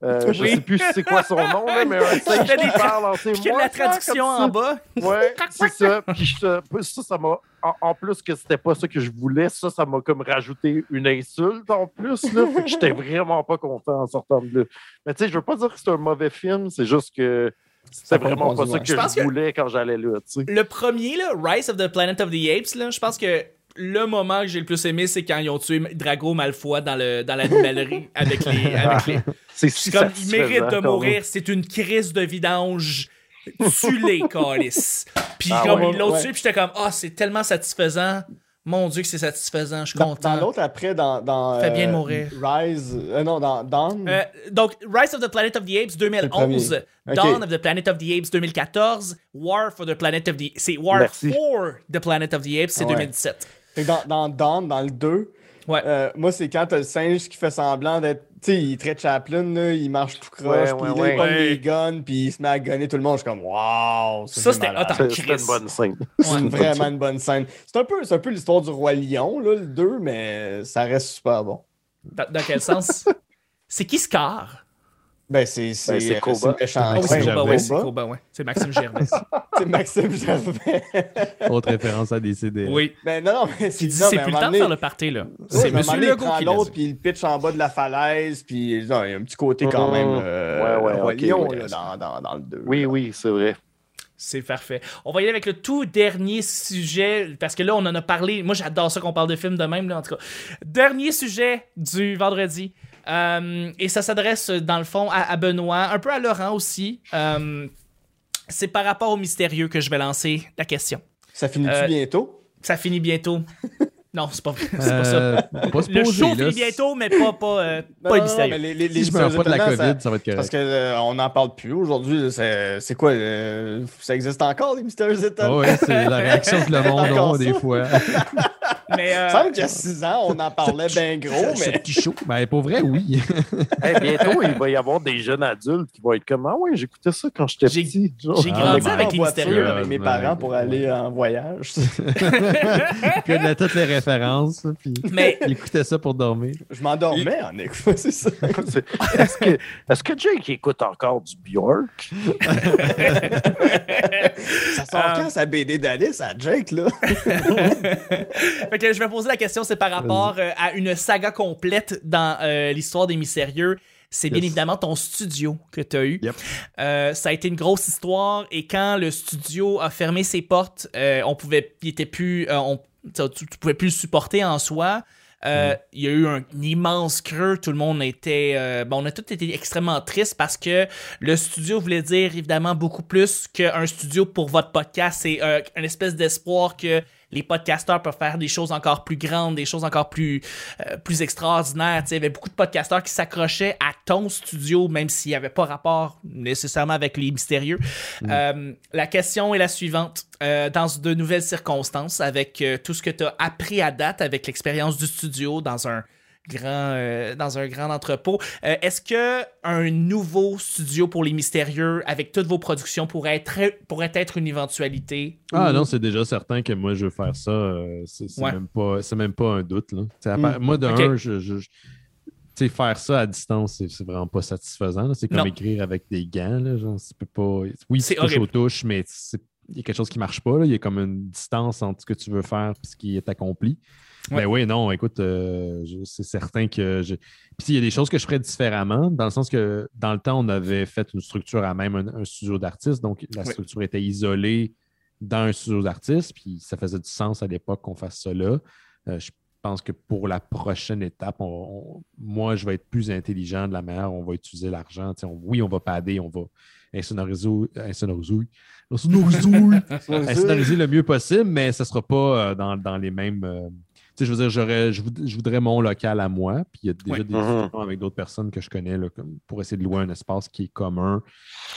Euh, Je Oui. sais plus c'est quoi son nom, là, mais un singe qui parle en qu'il y a de la mots, traduction en bas. Ouais, c'est ça. Puis je- ça, ça m'a. En, en plus que c'était pas ça que je voulais, ça, ça m'a comme rajouté une insulte en plus. Là. Fait que j'étais vraiment pas content en sortant de là. Mais tu sais, je veux pas dire que c'est un mauvais film, c'est juste que c'était pas vraiment pas ça que Je je, pense que- voulais quand j'allais là. Le premier, là, Rise of the Planet of the Apes, là, je pense que le moment que j'ai le plus aimé, c'est quand ils ont tué Drago Malfoy dans, le, dans l'animalerie avec les. Avec les... C'est si comme, il mérite de mourir, c'est une crise de vidange. Tue-les, Calis. Puis Ah comme ouais, ils l'ont ouais. tué, puis j'étais comme, ah, c'est tellement satisfaisant. Mon Dieu, que c'est satisfaisant, je suis Dans, content. dans l'autre, après, dans. dans Fait bien de euh, mourir. Rise. euh, non, dans Dawn? Euh, donc, Rise of the Planet of the Apes 2011, premier. Ok. Dawn of the Planet of the Apes 2014, War for the Planet of the C'est War Merci. for the Planet of the Apes, c'est ouais. 2017. Dans, dans Dawn, dans le 2, Ouais. euh, moi, c'est quand t'as le singe qui fait semblant d'être. Tu sais, il très Chaplin, là, il marche tout croche, puis ouais, là, ouais. il Ouais. des guns, puis il se met à gunner tout le monde. Je suis comme, waouh! Ça, c'est c'était une bonne scène. C'est une- vraiment une bonne scène. C'est un peu, c'est un peu l'histoire du Roi Lion, là, le 2, mais ça reste super bon. Dans, dans quel sens? c'est qui Scar? Ben, c'est c'est Ben, c'est euh, Koba. c'est oui, Maxime c'est Ouais, Koba, Gervais. ouais, c'est Koba. Ouais. C'est Maxime Gervais. C'est Maxime Gervais. Autre référence à des CD. oui. Mais non, non, mais c'est à plus le temps de faire le party, là. C'est Monsieur Legault qui l'a l'autre, puis il le pitch en bas de la falaise, puis il y a un petit côté quand Mmh. même euh, Ouais, ouais, ouais. là, dans, dans, dans le 2. Oui, oui, c'est vrai. C'est parfait. On va y aller avec le tout dernier sujet, parce que là, on en a parlé. Moi, j'adore ça qu'on parle de films de même, là, en tout cas. Dernier sujet du vendredi. Euh, et ça s'adresse, dans le fond, à, à Benoît, un peu à Laurent aussi. Euh, c'est par rapport au mystérieux que je vais lancer la question. Ça finit-tu Euh, bientôt? Ça finit bientôt. Non, c'est pas, pas ça. Euh, pas se Le poser, show là. finit bientôt, mais pas, pas, euh, pas Non, mystérieux. mais les, les, les Si je meurs pas de la COVID, ça, va être correct. Parce que euh, on n'en parle plus aujourd'hui. C'est quoi? euh, ça existe encore, les mystérieux Ah étonnants? ouais, c'est la réaction que le monde a des fois. Mais, euh, Il me semble qu'il y a six ans, on en parlait bien gros, mais petit show. Ben, pour vrai, oui. Hey, bientôt, il va y avoir des jeunes adultes qui vont être comme Ah ouais, j'écoutais ça quand j'étais petit. J'ai Ah, grandi ben, avec les voiture avec mes Ouais, parents pour ouais. aller en voyage. Il connaît toutes les références. Puis mais il écoutait ça pour dormir. Je m'endormais en écoutant, c'est ça. Est-ce que, est que Jake écoute encore du Bjork? Ça sort Euh, quand sa BD d'Alice à Jake, là? Fait que je vais poser la question, c'est par rapport euh, à une saga complète dans euh, l'histoire des mystérieux. C'est bien Yes. évidemment ton studio que tu as eu. Yep. Euh, ça a été une grosse histoire et quand le studio a fermé ses portes, on pouvait, il était plus, on, tu, tu pouvais plus le supporter en soi. Euh, Il y a eu un, immense creux, tout le monde était, euh, bon, on a tous été extrêmement tristes parce que le studio voulait dire évidemment beaucoup plus qu'un studio pour votre podcast. C'est euh, une espèce d'espoir que les podcasteurs peuvent faire des choses encore plus grandes, des choses encore plus, euh, plus extraordinaires. Il y avait beaucoup de podcasteurs qui s'accrochaient à ton studio, même s'il n'y avait pas rapport nécessairement avec les mystérieux. Euh, la question est la suivante. Euh, dans de nouvelles circonstances, avec tout ce que tu as appris à date, avec l'expérience du studio dans un grand, euh, dans un grand entrepôt, euh, est-ce que un nouveau studio pour les mystérieux, avec toutes vos productions, pourrait être, pourrait être une éventualité? Ah Ou- non, c'est déjà certain que moi, je veux faire ça. euh, c'est Ouais. même, pas- c'est même pas un doute. Là. Mm. Moi, de un, je, je- je- tu sais, faire ça à distance, c'est vraiment pas satisfaisant. C'est comme Non. écrire avec des gants. Là, genre, peux pas... Oui, C'est horrible. aux touches, mais il y a quelque chose qui marche pas. là. Il y a comme une distance entre ce que tu veux faire et ce qui est accompli. Ouais. Mais oui, non, écoute, euh, c'est certain que. Je... Puis il y a des choses que je ferais différemment, dans le sens que dans le temps, on avait fait une structure à même un, un studio d'artistes, donc la Ouais. structure était isolée dans un studio d'artistes, puis ça faisait du sens à l'époque qu'on fasse ça là. Euh, je pense que pour la prochaine étape, on- on- moi, je vais être plus intelligent de la manière dont on va utiliser l'argent. Oui, on va pader, on va insonoriser, le mieux possible, mais ce ne sera pas euh, dans, dans les mêmes. euh, je veux dire, j'aurais, je, voud- je voudrais mon local à moi, puis il y a déjà des Mhm. discussions avec d'autres personnes que je connais là, comme pour essayer de louer un espace qui est commun,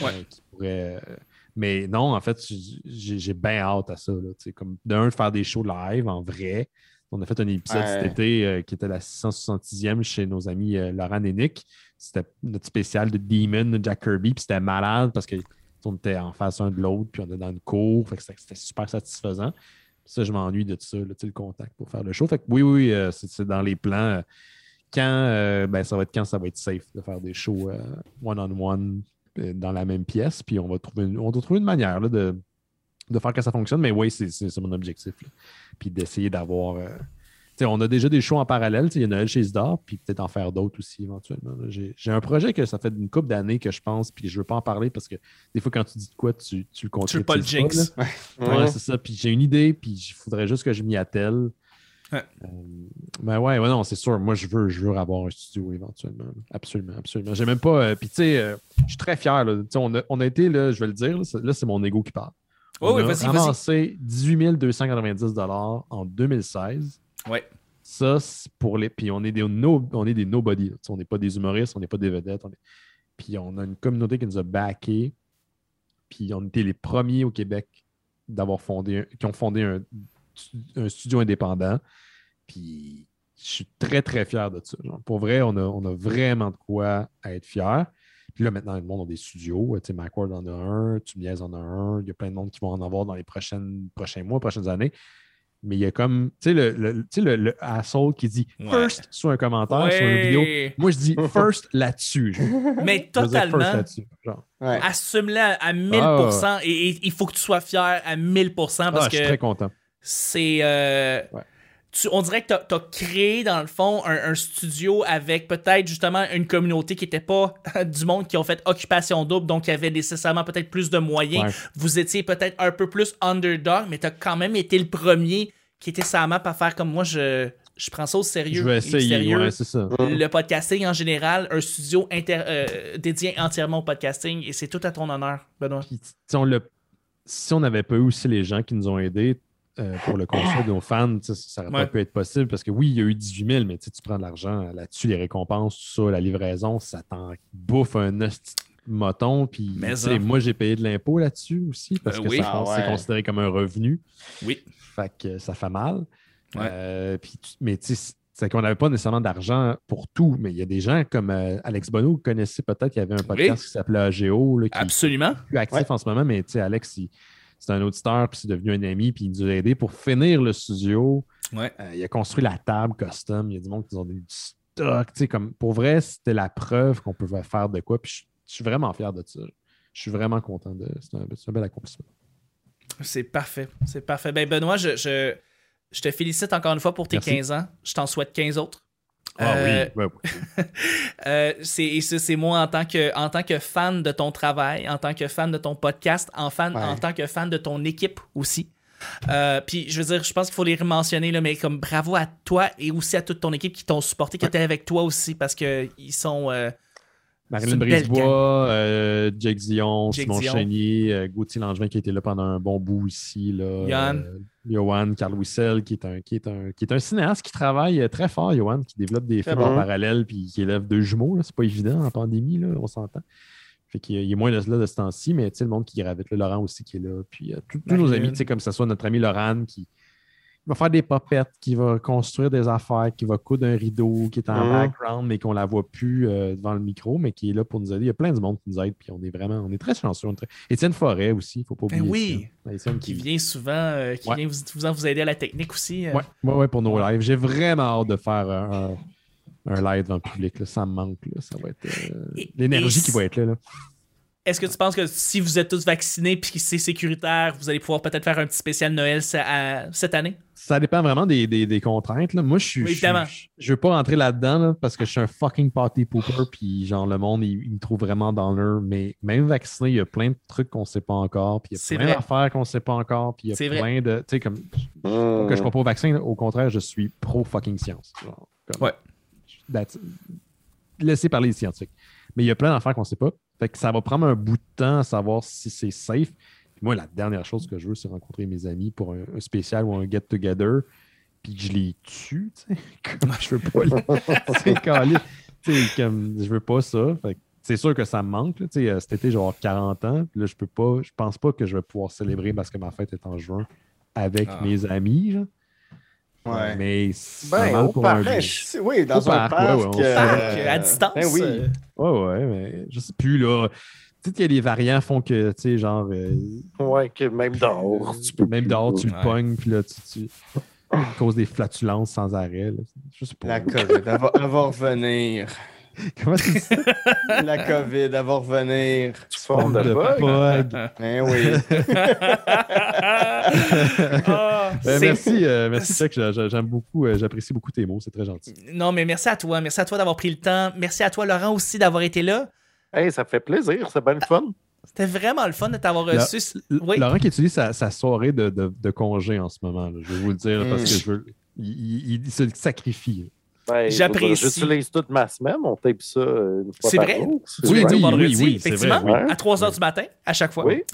euh, qui pourrait. euh, mais non, en fait, j'ai, j'ai bien hâte à ça. Là, tu sais, comme d'un, de faire des shows live en vrai. On a fait un épisode Ouais. cet été euh, qui était la 660e chez nos amis euh, Laurent et Nick. C'était notre spécial de Demon de Jack Kirby, puis c'était malade parce que on était en face un de l'autre, puis on était dans une cour. Fait que c'était c'était super satisfaisant. Ça, je m'ennuie de ça, là, le contact pour faire le show. Fait oui, oui, euh, c'est dans les plans. Quand euh, ben, ça va être quand ça va être safe de faire des shows euh, one-on-one euh, dans la même pièce. Puis on va trouver une, on doit trouver une manière là, de, de faire que ça fonctionne. Mais oui, c'est mon objectif. Puis d'essayer d'avoir. On a déjà des shows en parallèle. tu sais, Il y a Noël chez Isidore, puis peut-être en faire d'autres aussi éventuellement. J'ai j'ai un projet que ça fait une couple d'années que je pense, puis je ne veux pas en parler parce que des fois, quand tu dis de quoi, tu, tu le Tu veux pas le jinx. Ouais. Ouais, c'est ça. Puis j'ai une idée, puis il faudrait juste que je m'y attelle. Ouais. Euh, ben ouais, ouais, non, c'est sûr. Moi, je veux, je veux avoir un studio éventuellement. Absolument, absolument. J'ai même pas. euh, puis tu sais, euh, je suis très fier. Là. Tu sais, On, a, on a été, là, je vais le dire, là, c'est- mon ego qui parle. Oh, on oui, a ramassé 18 290 en 2016. Ouais. Ça, c'est pour les. Puis on est des, no... on est des nobody. On n'est pas des humoristes, on n'est pas des vedettes. Puis on a une communauté qui nous a backés. Puis on était les premiers au Québec d'avoir fondé qui ont fondé un, studio indépendant. Puis je suis très, très fier de ça. Pour vrai, on a, on a vraiment de quoi être fier. Puis là, maintenant, le monde a des studios. Tu sais, Macworld en a un, Tumiez en a un. Il y a plein de monde qui vont en avoir dans les prochaines, prochains mois, prochaines années. Mais il y a comme, tu sais, le, le, tu sais, le, le asshole qui dit Ouais. first sur un commentaire, sur une vidéo. Ouais. Moi, je dis first là-dessus. Mais totalement. Ouais. Assume-le à- à 1000% et, et il faut que tu sois fier à 1000% parce Ah, je suis que très content. c'est. euh, Ouais. Tu- on dirait que tu as, créé, dans le fond, un, un studio avec peut-être justement une communauté qui n'était pas du monde qui ont fait occupation double, donc qui avait nécessairement peut-être plus de moyens. Ouais. Vous étiez peut-être un peu plus underdog, mais tu as quand même été le premier qui était sa map à faire comme moi, je, je prends ça au sérieux. Je vais essayer, sérieux, ouais, c'est ça. le podcasting en général, un studio inter- euh, dédié entièrement au podcasting, et c'est tout à ton honneur, Benoît. Puis, on l'a- si on n'avait pas eu aussi les gens qui nous ont aidés euh, pour le construire de nos fans, ça n'aurait Ouais. pas pu être possible parce que oui, il y a eu 18 000, mais tu prends de l'argent là-dessus, les récompenses, tout ça, la livraison, ça t'en bouffe un moton. Puis, moi, j'ai payé de l'impôt là-dessus aussi parce Euh, que oui. ça, Ah c'est considéré comme un revenu. Oui. Fait que ça fait mal. Ouais. Euh, mais tu sais, c'est qu'on n'avait pas nécessairement d'argent pour tout, mais il y a des gens comme euh, Alex Bono, vous connaissez peut-être, il y avait un podcast qui s'appelait AGO, là, qui Absolument. est plus actif en ce moment, mais tu sais, Alex, il- c'est un auditeur, puis c'est devenu un ami, puis il nous a aidé pour finir le studio. Ouais. Euh, il a construit la table custom, il y a du monde qui ont donné du stock. tu sais, Comme, pour vrai, c'était la preuve qu'on pouvait faire de quoi, puis je, je suis vraiment fier de ça. Je suis vraiment content de C'est un, bel accomplissement. C'est parfait. C'est parfait. Ben, Benoît, je, je, je te félicite encore une fois pour tes Merci. 15 ans. Je t'en souhaite 15 autres. Ah Euh, oui, ouais, ouais. Euh, c'est, et ça, c'est moi en tant, que, en tant que fan de ton travail, en tant que fan de ton podcast, en, fan, Ouais. en tant que fan de ton équipe aussi. Euh, puis je veux dire, je pense qu'il faut les mentionner, là, mais comme bravo à toi et aussi à toute ton équipe qui t'ont supporté, qui étaient avec toi aussi, parce qu'ils sont. Euh, Marilyn Brisebois, euh, Jake Zion, Jake Simon. Chénier, euh, Gauthier Langevin qui a été là pendant un bon bout ici. Là, Johan. Euh, Johan, Carl Wissel, qui est, un, qui, est un, qui est un cinéaste qui travaille euh, très fort, Johan, qui développe des films en parallèle puis qui élève deux jumeaux. là. C'est pas évident en pandémie, là, on s'entend. Fait qu'il y a- il est moins de là de ce temps-ci, mais tu sais, le monde qui gravite là, Laurent aussi qui est là. Puis euh, tous- nos amis, tu sais, comme ce soit notre ami Laurent qui va faire des popettes, qui va construire des affaires, qui va coudre un rideau, qui est en Mhm. background, mais qu'on la voit plus euh, devant le micro, mais qui est là pour nous aider. Il y a plein de monde qui nous aide, puis on est vraiment, on est très chanceux. on est très- Étienne Forêt aussi, il ne faut pas Ben oublier. oui. Étienne. Étienne qui qui, vient souvent, euh, qui Ouais. vient vous, vous, vous aider à la technique aussi. euh. Ouais, ouais, ouais, pour nos lives. J'ai vraiment hâte de faire un, live devant le public. là. Ça me manque. là. Ça va être euh, l'énergie qui va être là. là. Est-ce que tu penses que si vous êtes tous vaccinés puis que c'est sécuritaire, vous allez pouvoir peut-être faire un petit spécial Noël cette année? Ça dépend vraiment des, des- des contraintes. là. Moi, je suis. Oui, je suis- évidemment. Je, je veux pas rentrer là-dedans là, parce que je suis un fucking party pooper. Puis, genre, le monde, il, il me trouve vraiment dans l'heure. Mais même vacciné, il y a plein de trucs qu'on sait pas encore. Puis, il y a plein d'affaires qu'on sait pas encore. Puis, il y C'est a vrai. plein de. Tu sais, comme. Que je crois pas au vaccin. là. Au contraire, je suis pro fucking science. Genre, comme- Ouais. Laissez parler les scientifiques. Mais il y a plein d'affaires qu'on sait pas. Fait que ça va prendre un bout de temps à savoir si c'est safe. Puis moi, la dernière chose que je veux, c'est rencontrer mes amis pour un, un spécial ou un get-together. Puis que je les tue, tu sais. Comme je veux pas. le- C'est calé. Tu sais, comme je veux pas ça. Fait que c'est sûr que ça me manque. là. Euh, cet été, j'ai avoir 40 ans. Puis là, je peux pas. Je pense pas que je vais pouvoir célébrer parce que ma fête est en juin avec Ah. mes amis. genre. Ouais. Mais c'est Ben, pas mal pour parc, un Ben, but. oui, dans Au un parc, parc. ouais, ouais, on euh, Parc, à distance. ben oui. euh, Ouais, ouais, mais je sais plus, là. Tu sais qu'il y a des variants font que, tu sais, genre, euh, Ouais, que même dehors, tu peux même dehors, tu le Ouais. pognes, puis là, tu, tu à cause des flatulences sans arrêt. Là. Je sais pas. La COVID, elle va, elle va revenir. Comment tu dis ça? La COVID, elle va revenir. Tu formes de de bug. bug. Ben oui. Ah, Ben, merci, euh, merci, Chuck. J'aime beaucoup, euh, j'apprécie beaucoup tes mots. C'est très gentil. Non, mais merci à toi. Merci à toi d'avoir pris le temps. Merci à toi, Laurent, aussi, d'avoir été là. Hey, ça fait plaisir, c'est bien le fun. C'était vraiment le fun de t'avoir reçu. Oui. Laurent qui utilise sa, sa soirée de, de- de congé en ce moment. là. Je vais vous le dire parce Mm. que je veux. Il, il- il se sacrifie. Ben, J'apprécie. J'utilise toute ma semaine, on tape ça euh, une fois C'est par vrai? jour. Tu l'as dit vendredi, oui, oui, effectivement, vrai, oui. à 3 h du matin, à chaque fois. Oui.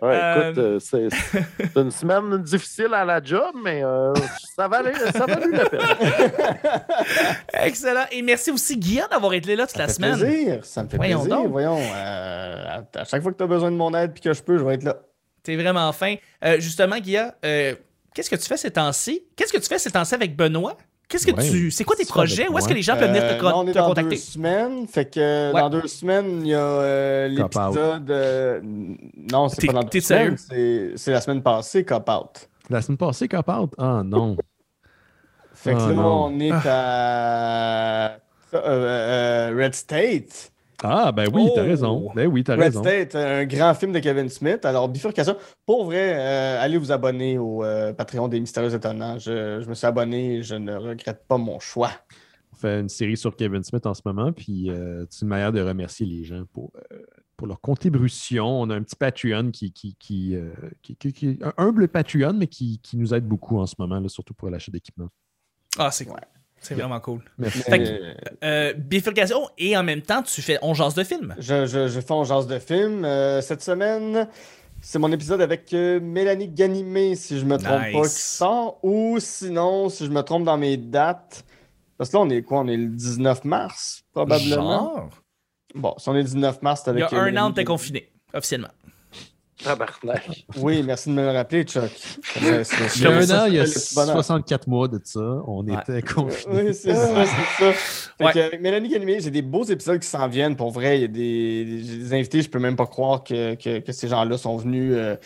Ouais, Euh, écoute, euh, c'est une semaine difficile à la job, mais euh, ça valait, ça valait la peine. Excellent. Et merci aussi, Guillaume, d'avoir été là toute la Ça me fait semaine. plaisir. Ça me fait Voyons plaisir. donc. Voyons. euh, à, à chaque fois que tu as besoin de mon aide puis que je peux, je vais être là. T'es vraiment fin. Euh, justement, Guillaume, euh, qu'est-ce que tu fais ces temps-ci? Qu'est-ce que tu fais ces temps-ci avec Benoît? Qu'est-ce que Ouais. tu. C'est quoi tes projets? Où est-ce que les gens peuvent venir te, Euh, con- là, on est te dans contacter? deux semaines. Fait que Ouais. dans deux semaines, il y a euh, l'épisode. euh, non, c'est pas dans deux semaines. C'est la semaine passée, Cop Out. La semaine passée, Cop Out? Ah non. Fait que Ah, là, non. on est à euh, euh, Red State. Ah, ben oui, t'as Oh. raison. Ben oui, t'as Red raison. State, un grand film de Kevin Smith. Alors, bifurcation. Pour vrai, euh, allez vous abonner au euh, Patreon des Mystérieux Étonnants. Je, je me suis abonné et je ne regrette pas mon choix. On fait une série sur Kevin Smith en ce moment, puis euh, c'est une manière de remercier les gens pour, euh, pour leur contribution. On a un petit Patreon qui, qui, qui, euh, qui- qui- qui- un humble Patreon, mais qui, qui nous aide beaucoup en ce moment, là, surtout pour l'achat d'équipement. Ah, c'est. Ouais. C'est vraiment cool. Merci. Fait que- Euh, bifurcation et en même temps, tu fais On jase de film. Je, je, je fais un genre de film. Euh, cette semaine, c'est mon épisode avec euh, Mélanie Ganimé, si je me trompe Nice. pas, qui sort. Ou sinon, si je me trompe dans mes dates. Parce que là, on est quoi? On est le 19 mars, probablement. Genre? Bon, si on est le 19 mars, c'est Il y avec. a un Mélanie an, t'es confiné, officiellement. Tabarnak. Oui, merci de me le rappeler, Chuck. C'est- Il y a un an, il y a c'est le petit bonheur. 64 mois de ça, on Ouais. était confinés. Oui, c'est ça, c'est ça. Ouais. que, avec Mélanie Ganimé, j'ai des beaux épisodes qui s'en viennent. Pour vrai, il y a des, j'ai des invités, je peux même pas croire que, que, que ces gens-là sont venus euh,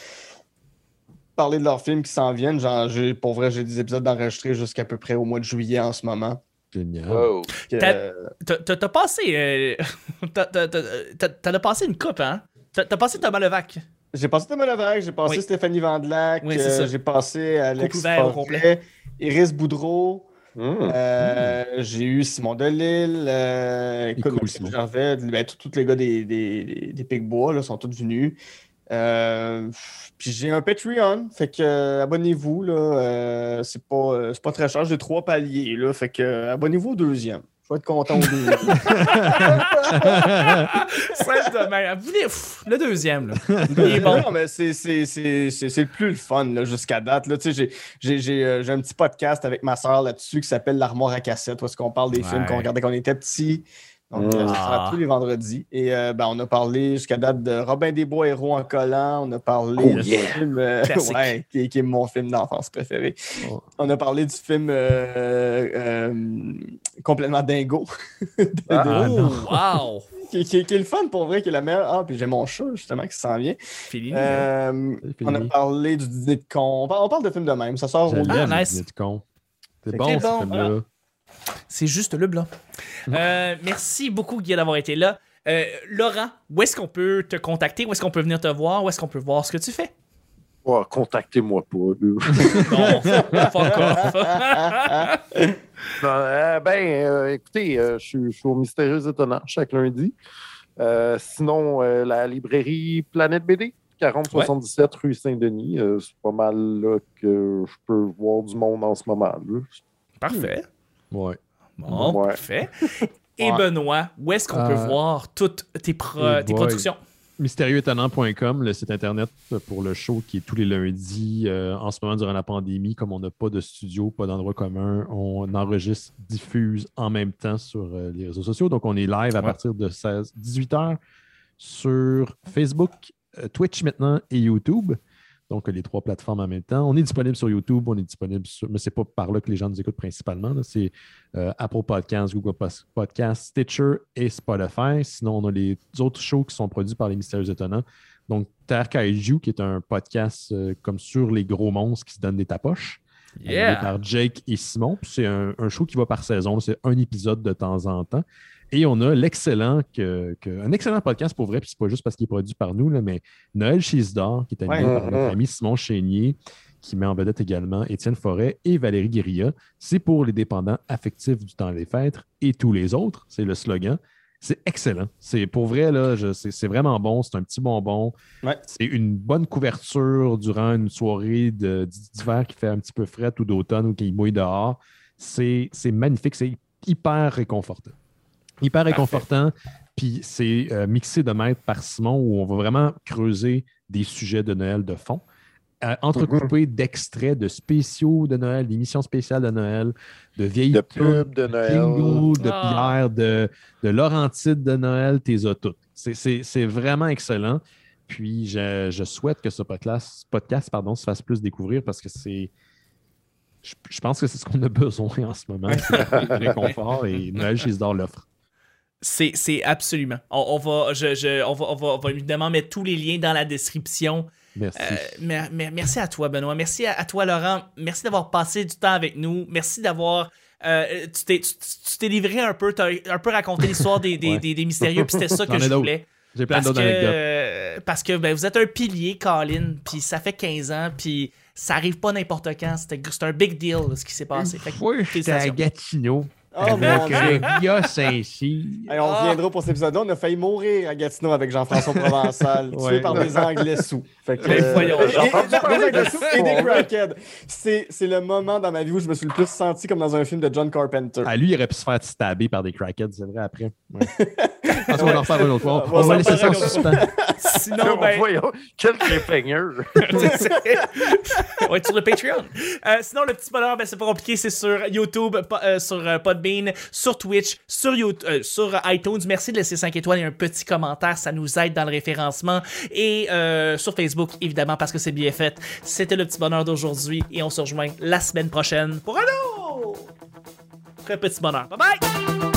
parler de leurs films qui s'en viennent. Genre, j'ai- pour vrai, j'ai des épisodes d'enregistrés jusqu'à peu près au mois de juillet en ce moment. Génial. Wow. T'as- euh, passé. euh, T'en as passé une coupe, hein? T'as t'as passé Thomas Levac. J'ai passé Thomas Levac, j'ai passé Oui. Stéphanie Vandelac, Oui, euh, j'ai passé Alex Forêt, Iris Boudreau. Hum. Euh, J'ai eu Simon Delille, euh, cool, Simon. Gervais, ben, tous les gars des, des, des, des Picbois là, sont tous venus. Euh, puis j'ai un Patreon, fait que euh, abonnez-vous. là, euh, c'est pas, euh, c'est pas très cher, j'ai trois paliers. Là, fait que euh, abonnez-vous au deuxième. Être content au deuxième. Simple de même. Vous voulez- pff, Le deuxième, là. Il est bon. Non, mais c'est, c'est, c'est, c'est, c'est le plus le fun là, jusqu'à date. Là. Tu sais, J'ai, j'ai, j'ai, euh, j'ai un petit podcast avec ma soeur là-dessus qui s'appelle L'Armoire à cassette, où est-ce qu'on parle des Ouais. films qu'on regardait quand on était petits. Donc, euh, ça sera Ah. tous les vendredis. Et euh, ben, on a parlé jusqu'à date de Robin des Bois, Héros en collant. On a parlé Oh, du yeah. film, euh, ouais, qui, est- qui est mon film d'enfance préféré. Oh. On a parlé du film euh, euh, complètement dingo. De- Ah, de- Oh, wow! qui, qui- qui est le fun pour vrai, qui est la meilleure. Ah, puis j'ai mon chat justement qui s'en vient. Fini. Euh, Salut, on a parlé du dîner de con. On parle, on parle de films de même. Ça sort au Ah, nice. C'est bon, que ce bon, film-là. C'est juste le blanc. Euh, merci beaucoup, Guy, d'avoir été là. Euh, Laurent, où est-ce qu'on peut te contacter? Où est-ce qu'on peut venir te voir? Où est-ce qu'on peut voir ce que tu fais? Oh, Contactez-moi pas. là. Non, fuck off. Non, euh, ben, euh, écoutez, euh, je suis- au Mystérieux Étonnant chaque lundi. Euh, sinon, euh, la librairie Planète BD, 4077 rue Saint-Denis. euh, c'est pas mal là que je peux voir du monde en ce moment. là. Parfait. Ouais. Bon, Ouais. parfait. Et Ouais. Benoît, où est-ce qu'on peut Euh, voir toutes tes, pro- tes boy. productions? mystérieuxétonnant.com, le site internet pour le show qui est tous les lundis. Euh, en ce moment, durant la pandémie, comme on n'a pas de studio, pas d'endroit commun, on enregistre, diffuse en même temps sur euh, les réseaux sociaux. Donc, on est live à Ouais. partir de 16, 18 heures sur Facebook, euh, Twitch maintenant et YouTube. Donc, les trois plateformes en même temps. On est disponible sur YouTube, on est disponible sur. Mais c'est pas par là que les gens nous écoutent principalement. C'est euh, Apple Podcasts, Google Podcasts, Stitcher et Spotify. Sinon, on a les autres shows qui sont produits par les Mystérieux Étonnants. Donc, Terre Kaiju, qui est un podcast euh, comme sur les gros monstres qui se donnent des tapoches. Yeah! par Jake et Simon. C'est un, un show qui va par saison. C'est un épisode de temps en temps. Et on a l'excellent, que, que- un excellent podcast pour vrai, puis c'est pas juste parce qu'il est produit par nous, là, mais Noël Chisdor, qui est animé Ouais. par notre ami Simon Chénier, qui met en vedette également Étienne Forêt et Valérie Guérilla. C'est pour les dépendants affectifs du temps des fêtes et tous les autres, c'est le slogan. C'est excellent. C'est pour vrai, là, c'est vraiment bon. C'est un petit bonbon. Ouais. C'est une bonne couverture durant une soirée de- d'hiver qui fait un petit peu frais ou d'automne ou qui mouille dehors. C'est c'est magnifique. C'est hyper réconfortant. Hyper réconfortant. Puis c'est euh, mixé de maître par Simon où on va vraiment creuser des sujets de Noël de fond. euh, entrecoupés d'extraits de spéciaux de Noël, d'émissions spéciales de Noël, de vieilles De tunes, pub de Noël. De Ah. Pierre, de, de Laurentide de Noël, t'es as toutes. C'est- C'est c'est vraiment excellent. Puis je, je souhaite que ce podcast, podcast pardon, se fasse plus découvrir parce que c'est. Je, je pense que c'est ce qu'on a besoin en ce moment. C'est le réconfort et Noël chez Isidore l'offre. C'est, c'est absolument. On, on va, je, je- on, va, on, va, on va évidemment mettre tous les liens dans la description. Merci. Euh, mer- mer- merci à toi, Benoît. Merci à, à toi, Laurent. Merci d'avoir passé du temps avec nous. Merci d'avoir. euh, tu, t'es, tu, tu t'es livré un peu, tu as un peu raconté l'histoire des, des, Ouais. des, des mystérieux, puis c'était ça que je voulais. J'ai plein d'autres anecdotes. parce que ben, vous êtes un pilier, Colin, puis ça fait 15 ans, puis ça arrive pas n'importe quand. C'était, c'est un big deal là, ce qui s'est passé. Fait que, Oui, j'étais à. Gatineau. Oh mon dieu. Via Saint-Cyr. Hey, on Ah. reviendra pour cet épisode-là. On a failli mourir à Gatineau avec Jean-François Provençal, tué Ouais. par des Anglais sous. Fait que, voyons, parler des Anglais sous et des crackheads. C'est le moment dans ma vie où je me suis le plus senti comme dans un film de John Carpenter. Ah, lui, il aurait pu se faire stabber par des crackheads, c'est vrai, après. Ouais. On en reparle une autre fois. On On va laisser ça en suspens. Sinon, ben, Voyons, quel cliffhanger! On va être sur le Patreon. Euh, sinon, le petit bonheur, ben, c'est pas compliqué. C'est sur YouTube, po- euh, sur euh, Podbean, sur Twitch, sur, YouTube, euh, sur iTunes. Merci de laisser 5 étoiles et un petit commentaire. Ça nous aide dans le référencement. Et euh, sur Facebook, évidemment, parce que c'est bien fait. C'était le petit bonheur d'aujourd'hui. Et on se rejoint la semaine prochaine pour un autre petit bonheur. Bye bye!